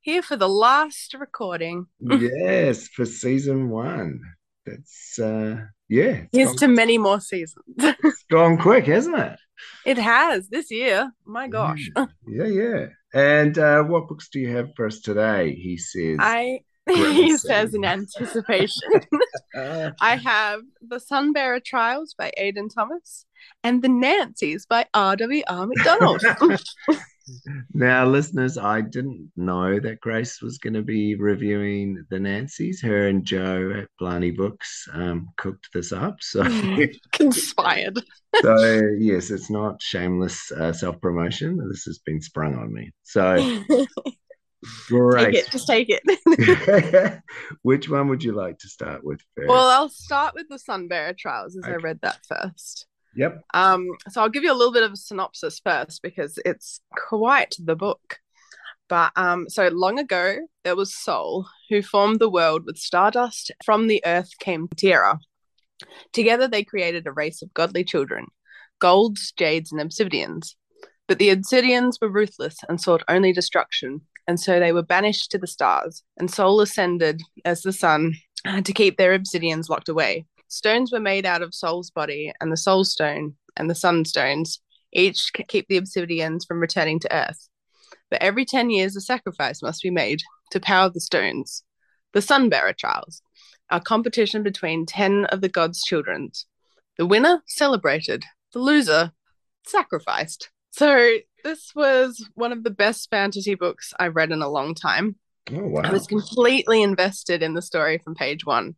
[SPEAKER 3] Here for the last recording.
[SPEAKER 1] Yes for season one. That's uh yeah.
[SPEAKER 3] Here's to many more seasons.
[SPEAKER 1] it's gone quick, hasn't it?
[SPEAKER 3] It has this year. My gosh.
[SPEAKER 1] Yeah, yeah. And uh, what books do you have for us today? He says.
[SPEAKER 3] I he says in anticipation. I have The Sunbearer Trials by Aidan Thomas and The Nancys by R.W.R. McDonald.
[SPEAKER 4] Now, listeners, I didn't know that Grace was going to be reviewing the Nancys. Her and Joe at Blarney Books um, cooked this up. So
[SPEAKER 3] conspired.
[SPEAKER 4] so yes, it's not shameless uh, self promotion. This has been sprung on me. So
[SPEAKER 3] Great. Take it, just take it.
[SPEAKER 4] Which one would you like to start with first?
[SPEAKER 3] Well, I'll start with the Sunbearer Trials as okay. I read that first.
[SPEAKER 4] Yep.
[SPEAKER 3] Um, so I'll give you a little bit of a synopsis first because it's quite the book. But um, so long ago, there was Sol who formed the world with stardust. From the earth came Tierra. Together, they created a race of godly children golds, jades, and obsidians. But the obsidians were ruthless and sought only destruction, and so they were banished to the stars, and Sol ascended as the sun to keep their obsidians locked away. Stones were made out of Sol's body, and the Soul Stone and the Sunstones each keep the obsidians from returning to Earth. But every 10 years, a sacrifice must be made to power the stones. The Sunbearer Trials, a competition between 10 of the gods' children. The winner celebrated, the loser sacrificed. So this was one of the best fantasy books I've read in a long time.
[SPEAKER 4] Oh, wow. I
[SPEAKER 3] was completely invested in the story from page one.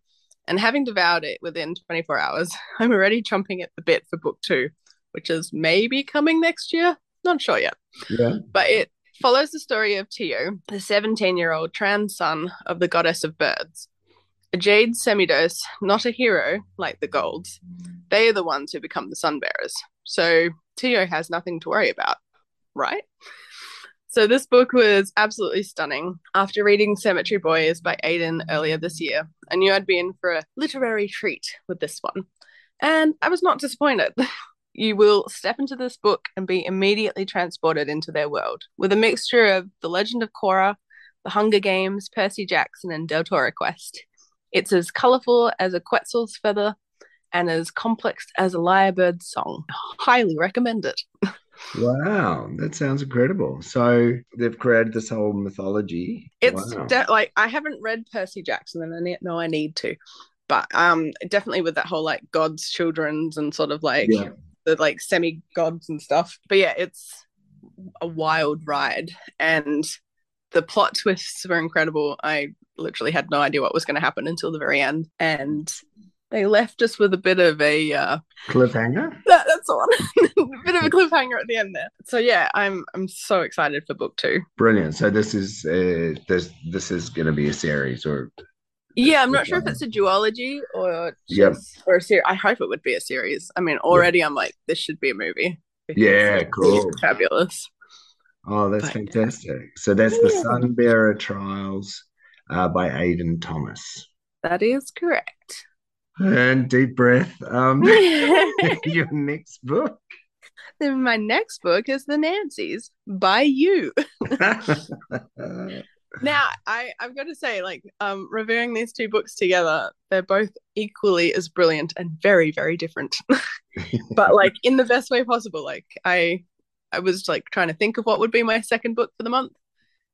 [SPEAKER 3] And having devoured it within 24 hours, I'm already chomping at the bit for book two, which is maybe coming next year. Not sure yet.
[SPEAKER 4] Yeah.
[SPEAKER 3] But it follows the story of Tio, the 17 year old trans son of the goddess of birds. A jade semidiós, not a hero like the golds. They are the ones who become the sun bearers. So Tio has nothing to worry about right? So this book was absolutely stunning. After reading Cemetery Boys by Aidan earlier this year, I knew I'd be in for a literary treat with this one. And I was not disappointed. you will step into this book and be immediately transported into their world with a mixture of The Legend of Korra, The Hunger Games, Percy Jackson, and Deltora Quest. It's as colourful as a Quetzal's feather and as complex as a lyrebird's song. Highly recommend it.
[SPEAKER 4] Wow, that sounds incredible. So they've created this whole mythology.
[SPEAKER 3] It's wow. de- like I haven't read Percy Jackson, and I know I need to, but um, definitely with that whole like gods, children's, and sort of like yeah. the like semi gods and stuff. But yeah, it's a wild ride, and the plot twists were incredible. I literally had no idea what was going to happen until the very end, and they left us with a bit of a uh,
[SPEAKER 4] cliffhanger.
[SPEAKER 3] That, that's the one. a bit of a cliffhanger at the end there. So yeah, I'm I'm so excited for book two.
[SPEAKER 4] Brilliant. So this is uh, this this is going to be a series or.
[SPEAKER 3] Yeah, I'm not sure if it's a duology or
[SPEAKER 4] yep.
[SPEAKER 3] or a series. I hope it would be a series. I mean, already I'm like, this should be a movie.
[SPEAKER 4] Yeah, cool.
[SPEAKER 3] Fabulous.
[SPEAKER 4] Oh, that's but, fantastic. Yeah. So that's the Sunbearer Trials uh, by Aidan Thomas.
[SPEAKER 3] That is correct.
[SPEAKER 4] And deep breath. Um, your next book.
[SPEAKER 3] Then my next book is The Nancys by you. now, I, I've got to say, like, um, reviewing these two books together, they're both equally as brilliant and very, very different. but like in the best way possible. Like I I was like trying to think of what would be my second book for the month.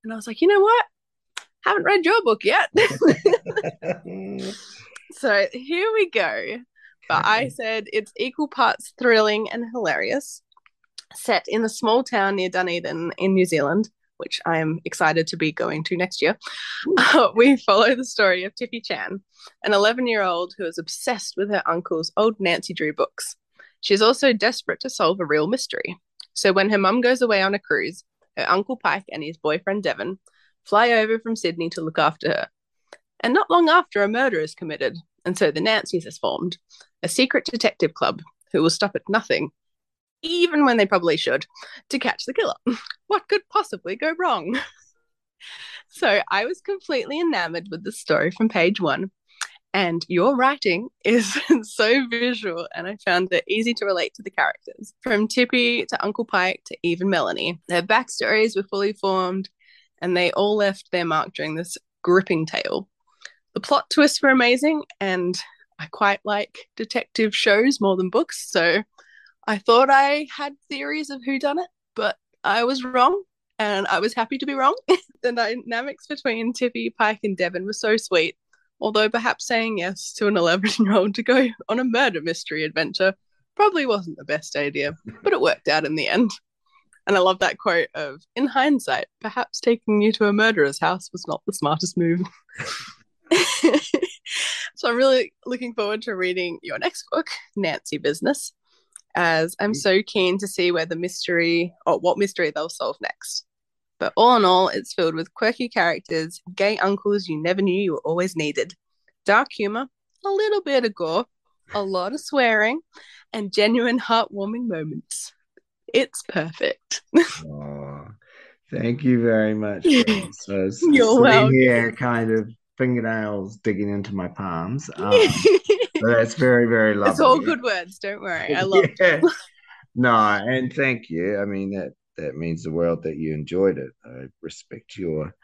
[SPEAKER 3] And I was like, you know what? Haven't read your book yet. So here we go. But I said it's equal parts thrilling and hilarious. Set in a small town near Dunedin in New Zealand, which I am excited to be going to next year. Uh, we follow the story of Tippy Chan, an 11 year old who is obsessed with her uncle's old Nancy Drew books. She's also desperate to solve a real mystery. So when her mum goes away on a cruise, her uncle Pike and his boyfriend Devon fly over from Sydney to look after her. And not long after, a murder is committed, and so the Nancys is formed, a secret detective club who will stop at nothing, even when they probably should, to catch the killer. What could possibly go wrong? so I was completely enamored with the story from page one. And your writing is so visual, and I found it easy to relate to the characters. From Tippy to Uncle Pike to even Melanie. Their backstories were fully formed, and they all left their mark during this gripping tale. The plot twists were amazing, and I quite like detective shows more than books. So I thought I had theories of who done it, but I was wrong. and I was happy to be wrong. the dynamics between Tippy, Pike, and Devon were so sweet, although perhaps saying yes to an 11 year old to go on a murder mystery adventure probably wasn't the best idea, but it worked out in the end. And I love that quote of, in hindsight, perhaps taking you to a murderer's house was not the smartest move. so I'm really looking forward to reading your next book, Nancy Business, as I'm mm. so keen to see where the mystery or what mystery they'll solve next. But all in all, it's filled with quirky characters, gay uncles you never knew you were always needed, dark humor, a little bit of gore, a lot of swearing, and genuine heartwarming moments. It's perfect.
[SPEAKER 4] oh, thank you very much. So
[SPEAKER 3] You're welcome.
[SPEAKER 4] Here, kind of fingernails digging into my palms. Um, that's very, very lovely.
[SPEAKER 3] It's all good words. Don't worry. I love
[SPEAKER 4] yeah. No, and thank you. I mean that that means the world that you enjoyed it. I respect your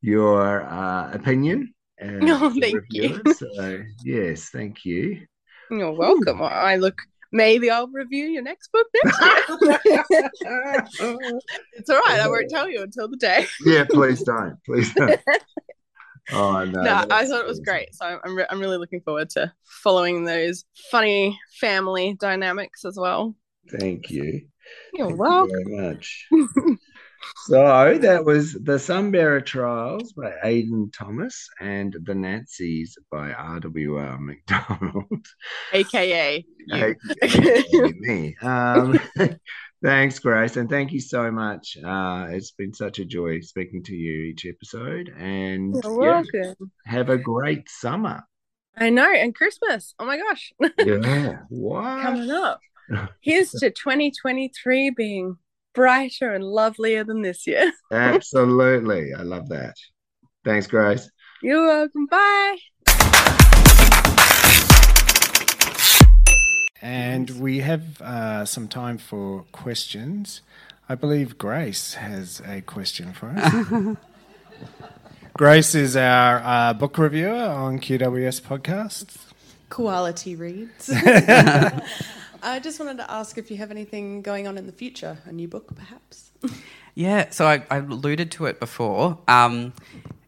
[SPEAKER 4] your uh, opinion.
[SPEAKER 3] And no, thank you.
[SPEAKER 4] So yes, thank you.
[SPEAKER 3] You're welcome. Ooh. I look maybe I'll review your next book next year. it's all right. I won't tell you until the day.
[SPEAKER 4] yeah, please don't. Please don't. Oh no!
[SPEAKER 3] No, I thought it was great. So I'm re- I'm really looking forward to following those funny family dynamics as well.
[SPEAKER 4] Thank you.
[SPEAKER 3] You're Thank welcome.
[SPEAKER 4] You very much. so that was the Sunbearer Trials by Aidan Thomas and the Nancys by R.W.R. McDonald,
[SPEAKER 3] aka
[SPEAKER 4] AKA me. Um, thanks, Grace, and thank you so much. Uh, it's been such a joy speaking to you each episode, and
[SPEAKER 3] You're welcome.
[SPEAKER 4] have a great summer.
[SPEAKER 3] I know, and Christmas. Oh my gosh.
[SPEAKER 4] yeah. What?
[SPEAKER 3] Coming up. Here's to 2023 being brighter and lovelier than this year.
[SPEAKER 4] Absolutely. I love that. Thanks, Grace.
[SPEAKER 3] You're welcome. Bye.
[SPEAKER 1] And we have uh, some time for questions. I believe Grace has a question for us. Grace is our uh, book reviewer on QWS podcasts.
[SPEAKER 5] Quality reads. I just wanted to ask if you have anything going on in the future, a new book perhaps.
[SPEAKER 2] yeah, so I, I, alluded to it before. Um,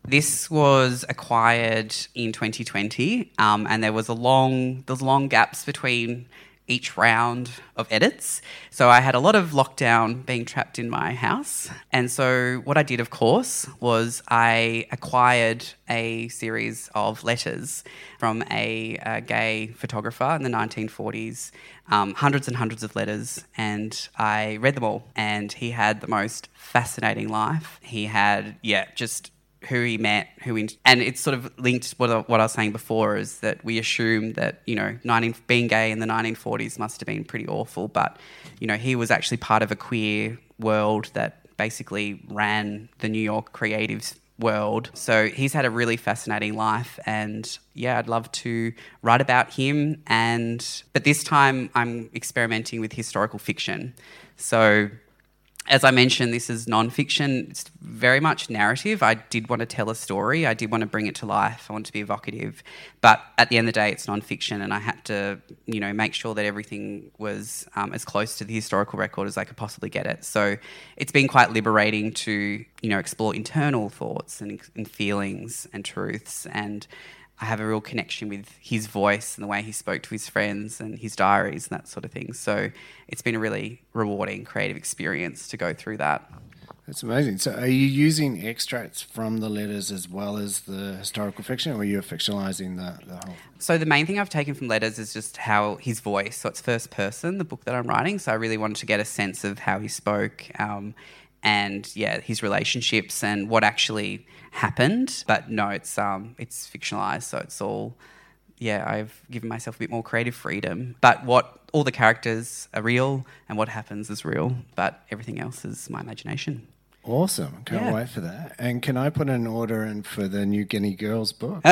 [SPEAKER 2] this was acquired in 2020, um, and there was a long, there's long gaps between each round of edits. So I had a lot of lockdown being trapped in my house. And so what I did, of course, was I acquired a series of letters from a, a gay photographer in the 1940s, um, hundreds and hundreds of letters, and I read them all. And he had the most fascinating life. He had, yeah, just who he met, who he, and it's sort of linked what I, what I was saying before is that we assume that you know 19, being gay in the 1940s must have been pretty awful, but you know he was actually part of a queer world that basically ran the New York creatives world. So he's had a really fascinating life and yeah, I'd love to write about him and but this time I'm experimenting with historical fiction. So as I mentioned, this is nonfiction. It's very much narrative. I did want to tell a story. I did want to bring it to life. I want to be evocative. But at the end of the day, it's nonfiction, and I had to, you know, make sure that everything was um, as close to the historical record as I could possibly get it. So it's been quite liberating to, you know, explore internal thoughts and, and feelings and truths and I have a real connection with his voice and the way he spoke to his friends and his diaries and that sort of thing. So it's been a really rewarding creative experience to go through that.
[SPEAKER 1] That's amazing. So, are you using extracts from the letters as well as the historical fiction, or are you fictionalizing the, the whole?
[SPEAKER 2] So, the main thing I've taken from letters is just how his voice. So, it's first person, the book that I'm writing. So, I really wanted to get a sense of how he spoke um, and, yeah, his relationships and what actually happened. But no, it's um, it's fictionalized, so it's all. Yeah, I've given myself a bit more creative freedom. But what all the characters are real, and what happens is real. But everything else is my imagination.
[SPEAKER 1] Awesome. Can't yeah. wait for that. And can I put an order in for the New Guinea Girls book?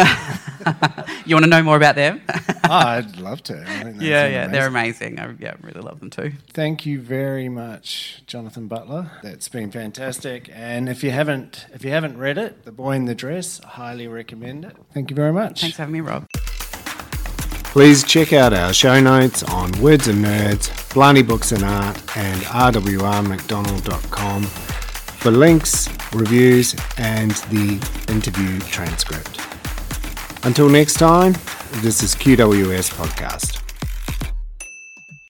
[SPEAKER 2] you want to know more about them?
[SPEAKER 1] oh, I'd love to.
[SPEAKER 2] yeah, yeah, amazing. they're amazing. I yeah, really love them too.
[SPEAKER 1] Thank you very much, Jonathan Butler. That's been fantastic. And if you haven't if you haven't read it, The Boy in the Dress, I highly recommend it. Thank you very much.
[SPEAKER 2] Thanks for having me, Rob.
[SPEAKER 1] Please check out our show notes on Words of Nerds, Blarney Books and Art, and rwrmcdonald.com for links, reviews, and the interview transcript. Until next time, this is QWS Podcast.